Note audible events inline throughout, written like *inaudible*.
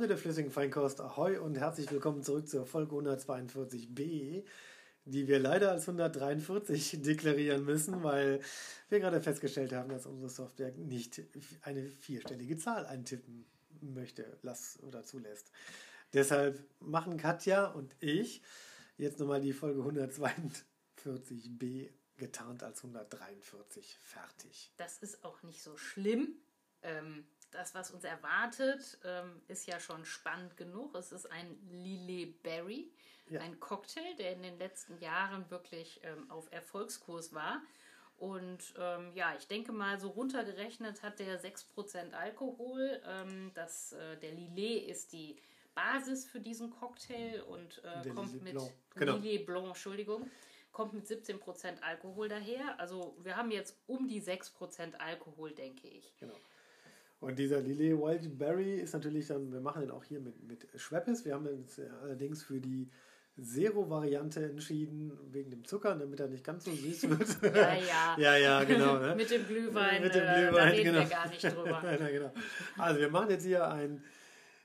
Freunde der flüssigen Feinkost, ahoi und herzlich willkommen zurück zur Folge 142b, die wir leider als 143 *laughs* deklarieren müssen, weil wir gerade festgestellt haben, dass unsere Software nicht eine vierstellige Zahl eintippen möchte, lass oder zulässt. Deshalb machen Katja und ich jetzt nochmal die Folge 142b getarnt als 143 fertig. Das ist auch nicht so schlimm. Ähm, das, was uns erwartet, ähm, ist ja schon spannend genug. Es ist ein Lillet Berry, Ja. ein Cocktail, der in den letzten Jahren wirklich ähm, auf Erfolgskurs war. Und ähm, ja, ich denke mal, so runtergerechnet hat der 6% Alkohol. Ähm, das, äh, der Lillet ist die Basis für diesen Cocktail und äh, kommt Lillet mit Blanc, genau. Lillet Blanc, Entschuldigung, kommt mit 17% Alkohol daher. Also wir haben jetzt um die 6% Alkohol, denke ich. Genau. Und dieser Lillet Wild Berry ist natürlich dann, wir machen den auch hier mit, mit Schweppes. Wir haben uns allerdings für die Zero-Variante entschieden, wegen dem Zucker, damit er nicht ganz so süß wird. *laughs* Ja, ja. *laughs* ja, ja, genau. Ne? Mit dem Glühwein, Mit dem äh, da Glühwein, reden genau. wir gar nicht *laughs* drüber. nein, nein, genau. Also wir machen jetzt hier ein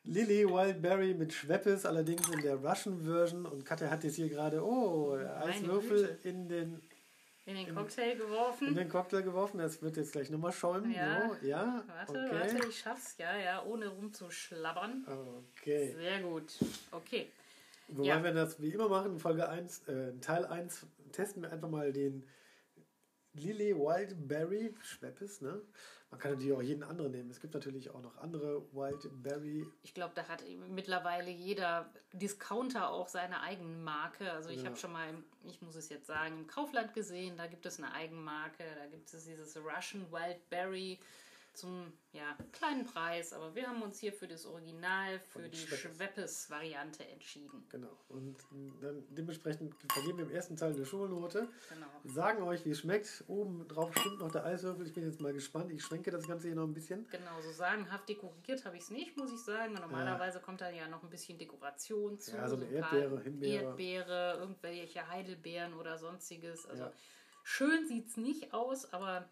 Lillet Wild Berry mit Schweppes, allerdings in der Russian Version. Und Katja hat jetzt hier gerade, oh, Eiswürfel Güte. in den, In den Cocktail in geworfen. den Cocktail geworfen. Das wird jetzt gleich nochmal schäumen. Ja. So, ja. Warte, okay. warte, ich schaff's. Ja, ja, ohne rumzuschlabbern. Okay. Sehr gut. Okay. Wobei Ja. wir das wie immer machen, in Folge 1, äh, in Teil 1 testen wir einfach mal den Lillet Wild Berry Schweppes, ne? Man kann natürlich auch jeden anderen nehmen. Es gibt natürlich auch noch andere Wild Berry. Ich glaube, da hat mittlerweile jeder Discounter auch seine eigene Marke. Also ich Ja. habe schon mal, im, ich muss es jetzt sagen, im Kaufland gesehen, da gibt es eine Eigenmarke. Da gibt es dieses Russian Wild Berry zum ja, kleinen Preis. Aber wir haben uns hier für das Original, für die Schweppes. Schweppes-Variante entschieden. Genau. Und dann dementsprechend vergeben wir im ersten Teil eine Schulnote. Genau. Sagen euch, wie es schmeckt. Oben drauf stimmt noch der Eiswürfel. Ich bin jetzt mal gespannt. Ich schwenke das Ganze hier noch ein bisschen. Genau, so sagenhaft dekoriert habe ich es nicht, muss ich sagen. Normalerweise kommt da ja noch ein bisschen Dekoration zu. Ja, so eine ein paar Erdbeere, Himbeere. Erdbeere, irgendwelche Heidelbeeren oder sonstiges. Also Ja. schön sieht es nicht aus, aber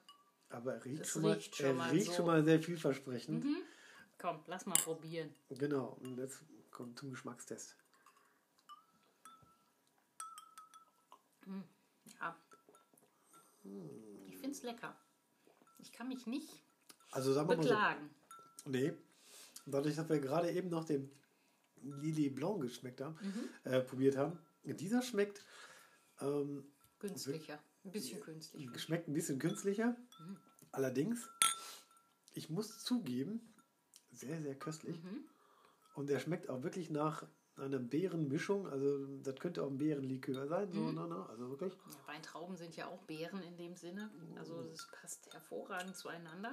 Aber er riecht, Das schon, mal, riecht schon er mal riecht so. schon mal sehr vielversprechend. komm, lass mal probieren. Genau. Und jetzt kommt zum Geschmackstest. Ja. Ich finde es lecker. Ich kann mich nicht Also sagen wir mal so. beklagen. Nee. Dadurch, dass wir gerade eben noch den Lili Blanc geschmeckt haben, äh, probiert haben. Dieser schmeckt, ähm, Günstlicher. Ein bisschen künstlich. schmeckt ein bisschen künstlicher. Allerdings, ich muss zugeben, sehr, sehr köstlich. Und er schmeckt auch wirklich nach einer Beerenmischung. Also, das könnte auch ein Beerenlikör sein. So, ne, ne? Also wirklich. Ja, Weintrauben sind ja auch Beeren in dem Sinne. Also es passt hervorragend zueinander.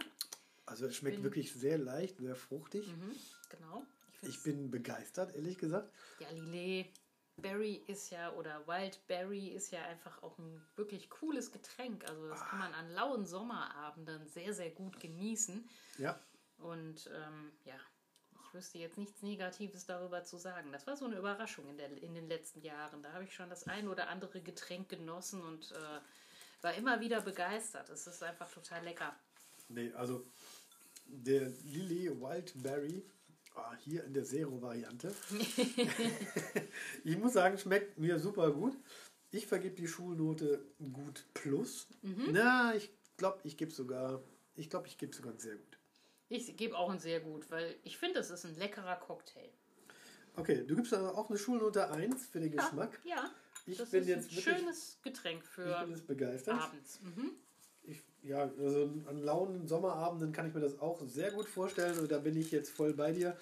Also, es schmeckt Bin- wirklich sehr leicht, sehr fruchtig. Mhm, genau. find's- Ich bin begeistert, ehrlich gesagt. Ja, Lillet Berry ist ja, oder Wild Berry ist ja einfach auch ein wirklich cooles Getränk. Also das kann man an lauen Sommerabenden sehr, sehr gut genießen. Ja. Und ähm, ja, ich wüsste jetzt nichts Negatives darüber zu sagen. Das war so eine Überraschung in, der, in den letzten Jahren. Da habe ich schon das ein oder andere Getränk genossen und äh, war immer wieder begeistert. Es ist einfach total lecker. Nee, also der Lily Wildberry, ah, hier in der Zero-Variante. *laughs* ich muss sagen, schmeckt mir super gut. Ich vergebe die Schulnote gut plus. Na, ich glaube, ich gebe sogar, ich glaube, ich gebe sogar sehr gut. Ich gebe auch ein sehr gut, weil ich finde, es ist ein leckerer Cocktail. Okay, du gibst aber auch eine Schulnote 1 für den Geschmack. Ja, Ich das bin ist jetzt ein wirklich- schönes Getränk Ich für bin jetzt begeistert. abends. Mhm. Ja, also an lauen Sommerabenden kann ich mir das auch sehr gut vorstellen und da bin ich jetzt voll bei dir.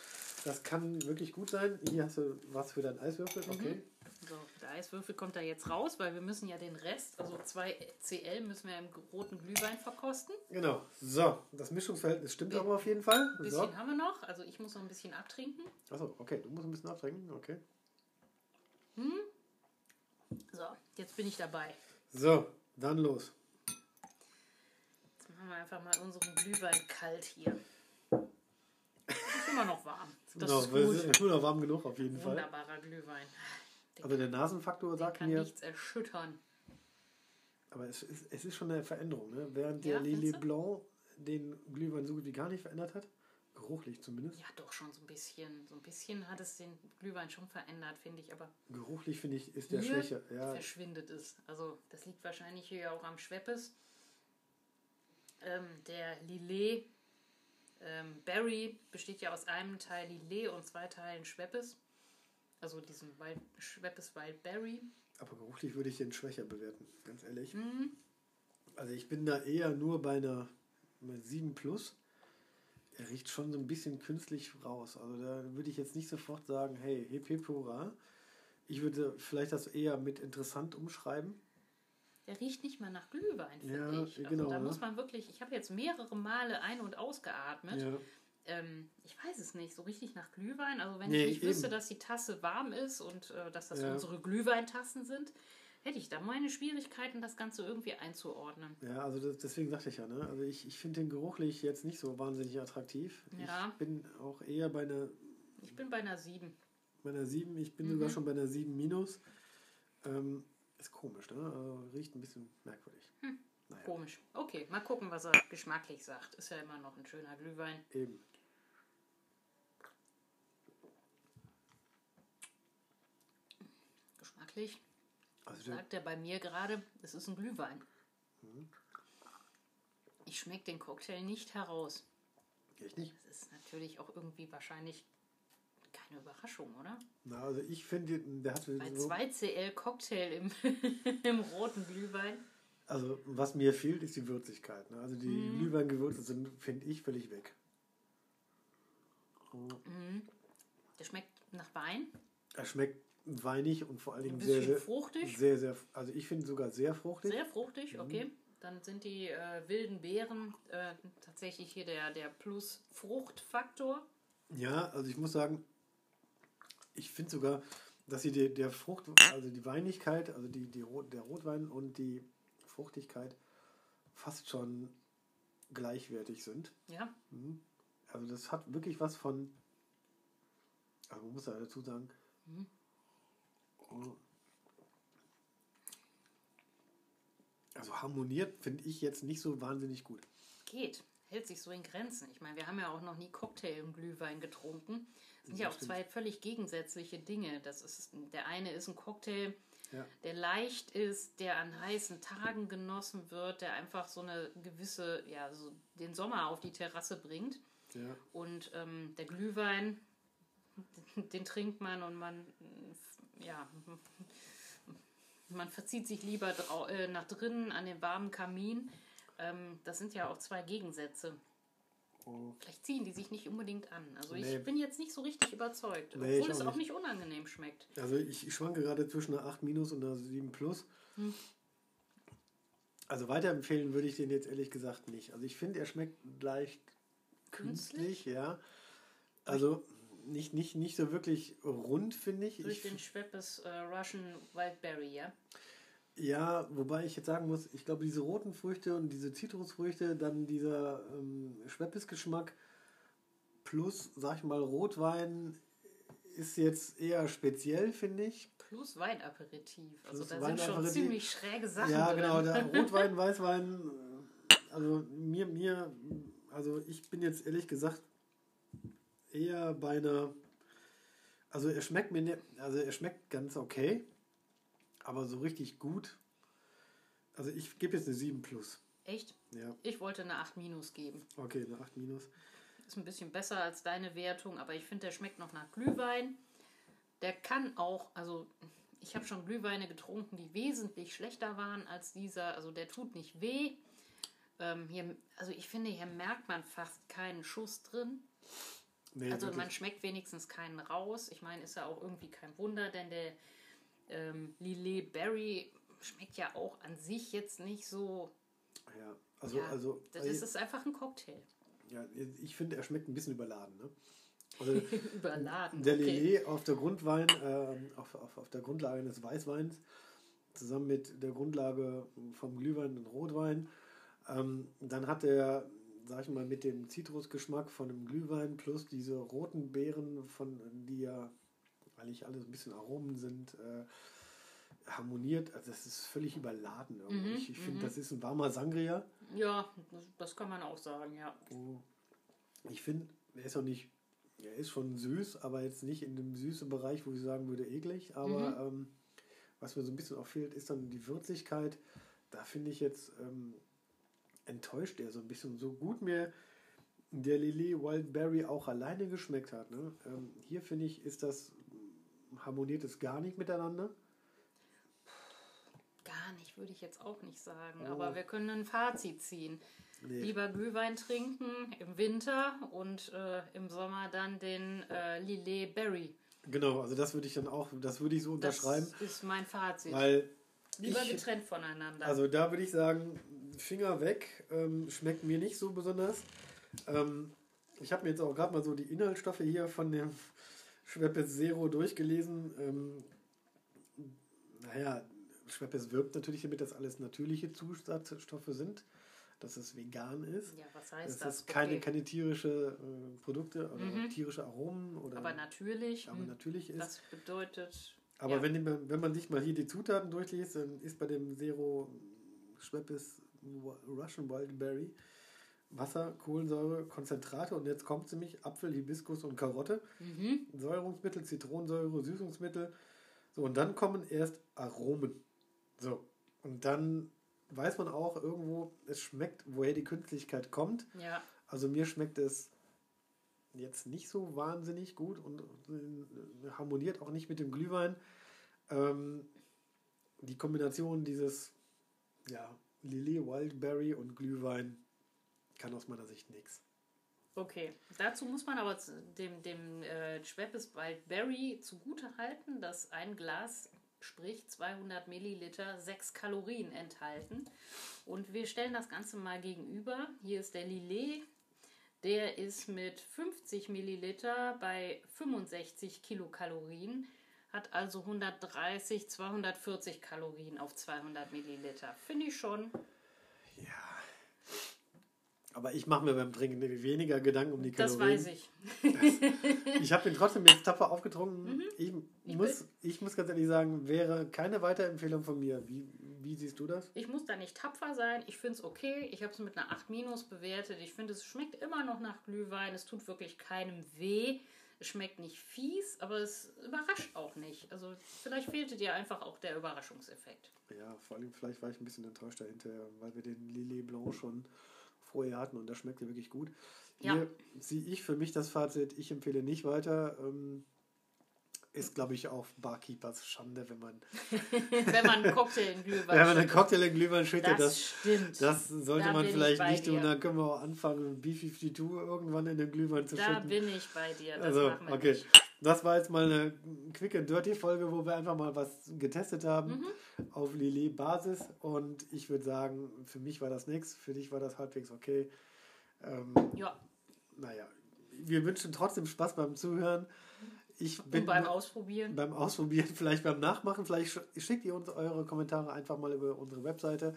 Das kann wirklich gut sein. Hier hast du was für deinen Eiswürfel, okay. So, der Eiswürfel kommt da jetzt raus, weil wir müssen ja den Rest, also 2 CL, müssen wir im roten Glühwein verkosten. Genau. So, das Mischungsverhältnis stimmt aber auf jeden Fall. Ein So. bisschen haben wir noch, also ich muss noch ein bisschen abtrinken. Achso, okay, du musst ein bisschen abtrinken, okay. So, jetzt bin ich dabei. So, dann los. Machen wir einfach mal unseren Glühwein kalt hier. Ist immer noch warm. Das genau, ist gut. sind immer noch warm genug auf jeden Fall. Wunderbarer Glühwein. Also der Nasenfaktor Der sagt kann mir, nichts erschüttern. aber es ist, es ist schon eine Veränderung. Ne? Während der Ja, Lillet? Blanc den Glühwein so gut wie gar nicht verändert hat, Geruchlich zumindest. Ja, doch schon so ein bisschen. So ein bisschen hat es den Glühwein schon verändert, finde ich. Aber Geruchlich finde ich, ist der hier schwächer. Ja, verschwindet es. Also das liegt wahrscheinlich hier auch am Schweppes. Ähm, der Lillet ähm, Berry besteht ja aus einem Teil Lillet und zwei Teilen Schweppes. Also diesen Wild, Schweppes Wild Berry. aber geruchlich würde ich den schwächer bewerten, ganz ehrlich. Mhm. Also ich bin da eher nur bei einer, bei 7 Plus. Er riecht schon so ein bisschen künstlich raus. Also da würde ich jetzt nicht sofort sagen, hey, hip hip hurra. Ich würde vielleicht das eher mit interessant umschreiben. Der riecht nicht mal nach Glühwein, finde Ja, ich. Also genau, da ne? muss man wirklich, ich habe jetzt mehrere Male ein- und ausgeatmet. Ja. Ähm, ich weiß es nicht, so richtig nach Glühwein. Also wenn Nee, ich nicht wüsste, eben. dass die Tasse warm ist und äh, dass das Ja. unsere Glühweintassen sind, hätte ich da meine Schwierigkeiten, das Ganze irgendwie einzuordnen. Ja, also das, deswegen sagte ich ja, ne? Also ich, ich finde den geruchlich jetzt nicht so wahnsinnig attraktiv. Ja. Ich bin auch eher bei einer, Ich bin bei einer 7. bei einer 7, ich bin Mhm. sogar schon bei einer 7 minus. Ähm, ist komisch, ne? Also riecht ein bisschen merkwürdig. Naja, Komisch. Okay, mal gucken, was er geschmacklich sagt. Ist ja immer noch ein schöner Glühwein. eben. Geschmacklich Also sagt er bei mir gerade, es ist ein Glühwein. Mhm. Ich schmecke den Cocktail nicht heraus. echt nicht? Das ist natürlich auch irgendwie wahrscheinlich keine Überraschung, oder? Na, also ich finde, der hatte Bei so, 2CL Cocktail im, *laughs* im roten Glühwein. also was mir fehlt, ist die Würzigkeit. Ne? Also die Mhm. Glühweingewürze sind, finde ich, völlig weg. Der schmeckt nach Wein. Er schmeckt weinig und vor allen Dingen sehr, sehr, fruchtig. sehr, sehr, also ich finde sogar sehr fruchtig. Sehr fruchtig, okay. Dann sind die äh, wilden Beeren äh, tatsächlich hier der, der Plus-Fruchtfaktor. Ja, also ich muss sagen, ich finde sogar, dass sie die, der Frucht, also die Weinigkeit, also die, die, Rot- der Rotwein und die Fruchtigkeit fast schon gleichwertig sind. Ja, Also das hat wirklich was von, also man muss ja dazu sagen, also harmoniert finde ich jetzt nicht so wahnsinnig gut. geht. Hält sich so in Grenzen. Ich meine, wir haben ja auch noch nie Cocktail im Glühwein getrunken. Das sind ja auch stimmt. zwei völlig gegensätzliche Dinge. Das ist, der eine ist ein Cocktail, Ja. der leicht ist, der an heißen Tagen genossen wird, der einfach so eine gewisse, ja, so den Sommer auf die Terrasse bringt. Ja. Und ähm, der Glühwein, den trinkt man und man, ja, man verzieht sich lieber äh, nach drinnen an den warmen Kamin. Ähm, das sind ja auch zwei Gegensätze. Oh. Vielleicht ziehen die sich nicht unbedingt an. Also Nee. ich bin jetzt nicht so richtig überzeugt, Nee, obwohl es auch auch nicht unangenehm schmeckt. Also ich, ich schwanke gerade zwischen einer 8 minus und einer 7 plus. Hm. Also weiterempfehlen würde ich den jetzt ehrlich gesagt nicht. Also ich finde, er schmeckt leicht künstlich, ja. Also nicht, nicht, nicht so wirklich rund, finde ich. Durch ich den Schweppes äh, Russian Wildberry, ja? Ja, wobei ich jetzt sagen muss, ich glaube, diese roten Früchte und diese Zitrusfrüchte, dann dieser ähm, Schweppesgeschmack plus, sag ich mal, Rotwein ist jetzt eher speziell, finde ich. Plus Weinaperitif. Also Plus da sind schon ziemlich schräge Sachen Ja, genau, der *laughs* Rotwein, Weißwein, äh, also mir, mir, also ich bin jetzt ehrlich gesagt eher bei einer, also er schmeckt mir, ne, also er schmeckt ganz okay, aber so richtig gut, also ich gebe jetzt eine 7 plus, Echt? ja, Ich wollte eine 8 minus geben. okay, eine 8 minus, Ist ein bisschen besser als deine Wertung, aber ich finde, der schmeckt noch nach Glühwein. Der kann auch, also ich habe schon Glühweine getrunken, die wesentlich schlechter waren als dieser. Also der tut nicht weh. Ähm, hier, also ich finde, hier merkt man fast keinen Schuss drin. nee, Also wirklich. man schmeckt wenigstens keinen raus. Ich meine, ist ja auch irgendwie kein Wunder, denn der ähm, Lillet Berry schmeckt ja auch an sich jetzt nicht so. ja, also, ja, also, das ist, ist einfach ein Cocktail. ja, ich finde, er schmeckt ein bisschen überladen, ne? Also, *laughs* Überladen. Der okay. Lillet auf der Grundwein, ähm, auf, auf, auf der Grundlage eines Weißweins, zusammen mit der Grundlage vom Glühwein und Rotwein. Ähm, dann hat er, sag ich mal, mit dem Zitrusgeschmack von dem Glühwein plus diese roten Beeren, von die ja eigentlich alles ein bisschen Aromen sind, äh, harmoniert. Also das ist völlig überladen. irgendwie. Mhm, ich ich finde, das ist ein warmer Sangria. Ja, das, kann man auch sagen, ja. Ich finde, er ist auch nicht, er ist schon süß, aber jetzt nicht in dem süßen Bereich, wo ich sagen würde, eklig. Aber Mhm. ähm, was mir so ein bisschen auch fehlt, ist dann die Würzigkeit. Da finde ich jetzt, ähm, enttäuscht er so ein bisschen. So gut mir der Lillet Wildberry auch alleine geschmeckt hat. Ne? Ähm, hier finde ich, ist das, harmoniert es gar nicht miteinander. Gar nicht, würde ich jetzt auch nicht sagen. Oh. Aber wir können ein Fazit ziehen. Nee. Lieber Glühwein trinken im Winter und äh, im Sommer dann den äh, Lillet Berry. Genau, also das würde ich dann auch, das würde ich so Das unterschreiben, ist mein Fazit. weil Lieber ich, getrennt voneinander. also da würde ich sagen, Finger weg, ähm, schmeckt mir nicht so besonders. Ähm, ich habe mir jetzt auch gerade mal so die Inhaltsstoffe hier von dem Schweppes Zero durchgelesen. Ähm, naja, Schweppes wirbt natürlich damit, dass alles natürliche Zusatzstoffe sind, dass es vegan ist. ja, was Das heißt das? ist keine, Okay. keine tierische äh, Produkte oder Mhm. tierische Aromen oder Aber natürlich, aber natürlich ist. das bedeutet, Aber ja. wenn, wenn man sich mal hier die Zutaten durchliest, dann ist bei dem Zero Schweppes Russian Wildberry Wasser, Kohlensäure, Konzentrate und jetzt kommt nämlich Apfel, Hibiskus und Karotte, mhm. Säurungsmittel, Zitronensäure, Süßungsmittel. So, und dann kommen erst Aromen. So, und dann weiß man auch irgendwo, es schmeckt, woher die Künstlichkeit kommt. ja, Also mir schmeckt es jetzt nicht so wahnsinnig gut und äh, harmoniert auch nicht mit dem Glühwein. Ähm, die Kombination dieses ja, Lillet Wildberry und Glühwein kann aus meiner Sicht nichts. okay. Dazu muss man aber dem, dem äh, Schweppes Wildberry zugute halten, dass ein Glas, sprich 200 Milliliter, 6 Kalorien enthalten. Und wir stellen das Ganze mal gegenüber. Hier ist der Lillet. Der ist mit 50 Milliliter bei 65 Kilokalorien, hat also 130, 240 Kalorien auf 200 Milliliter. Finde ich schon. Aber ich mache mir beim Trinken weniger Gedanken um die Das Kalorien. weiß ich. Ich habe den trotzdem jetzt tapfer aufgetrunken. Ich, Mhm. Ich muss, ich muss ganz ehrlich sagen, wäre keine Weiterempfehlung von mir. Wie, wie siehst du das? Ich muss da nicht tapfer sein. Ich finde es okay. Ich habe es mit einer 8 minus bewertet. Ich finde, es schmeckt immer noch nach Glühwein. Es tut wirklich keinem weh. Es schmeckt nicht fies, aber es überrascht auch nicht. Also vielleicht fehlte dir einfach auch der Überraschungseffekt. Ja, vor allem vielleicht war ich ein bisschen enttäuscht dahinter, weil wir den Lillet Blanc schon vorher hatten und das schmeckte wirklich gut. Ja. Hier ziehe ich für mich das Fazit, ich empfehle nicht weiter. Ähm, ist, glaube ich, auch Barkeepers Schande, wenn man, *laughs* Wenn man einen Cocktail in Glühwein wenn man einen schüttet. Cocktail in Glühwein schüttet, Das, das, stimmt. das sollte Da man vielleicht nicht tun. Dann können wir auch anfangen, B-52 irgendwann in den Glühwein zu da schütten. bin ich bei dir. Das Also, machen wir okay. nicht. Das war jetzt mal eine Quick and Dirty Folge, wo wir einfach mal was getestet haben Mhm. auf Lillet-Basis. Und ich würde sagen, für mich war das nichts, für dich war das halbwegs okay. Ähm, Ja, naja, wir wünschen trotzdem Spaß beim Zuhören. Ich bin und beim Ausprobieren. beim Ausprobieren, *laughs* vielleicht beim Nachmachen, vielleicht sch- schickt ihr uns eure Kommentare einfach mal über unsere Webseite.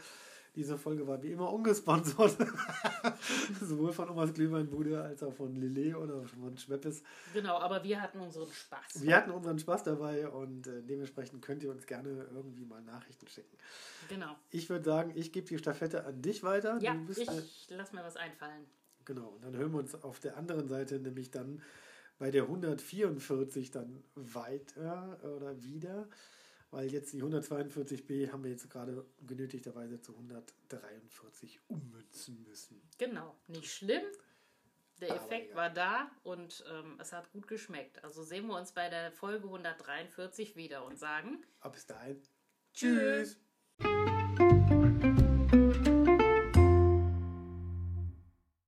Diese Folge war wie immer ungesponsert. *laughs* Sowohl von Omas Glühweinbude als auch von Lillet oder von Schweppes. Genau, aber wir hatten unseren Spaß. Wir hatten unseren Spaß dabei und äh, dementsprechend könnt ihr uns gerne irgendwie mal Nachrichten schicken. Genau. Ich würde sagen, ich gebe die Stafette an dich weiter. Ja, ich ein- lass mir was einfallen. genau. Und dann hören wir uns auf der anderen Seite nämlich dann bei der 144 dann weiter oder wieder. Weil jetzt die 142b haben wir jetzt gerade genötigterweise zu 143 ummünzen müssen. Genau, nicht schlimm. Der Aber Effekt egal. war da und ähm, es hat gut geschmeckt. Also sehen wir uns bei der Folge 143 wieder und sagen Ab bis dahin. Tschüss. Tschüss.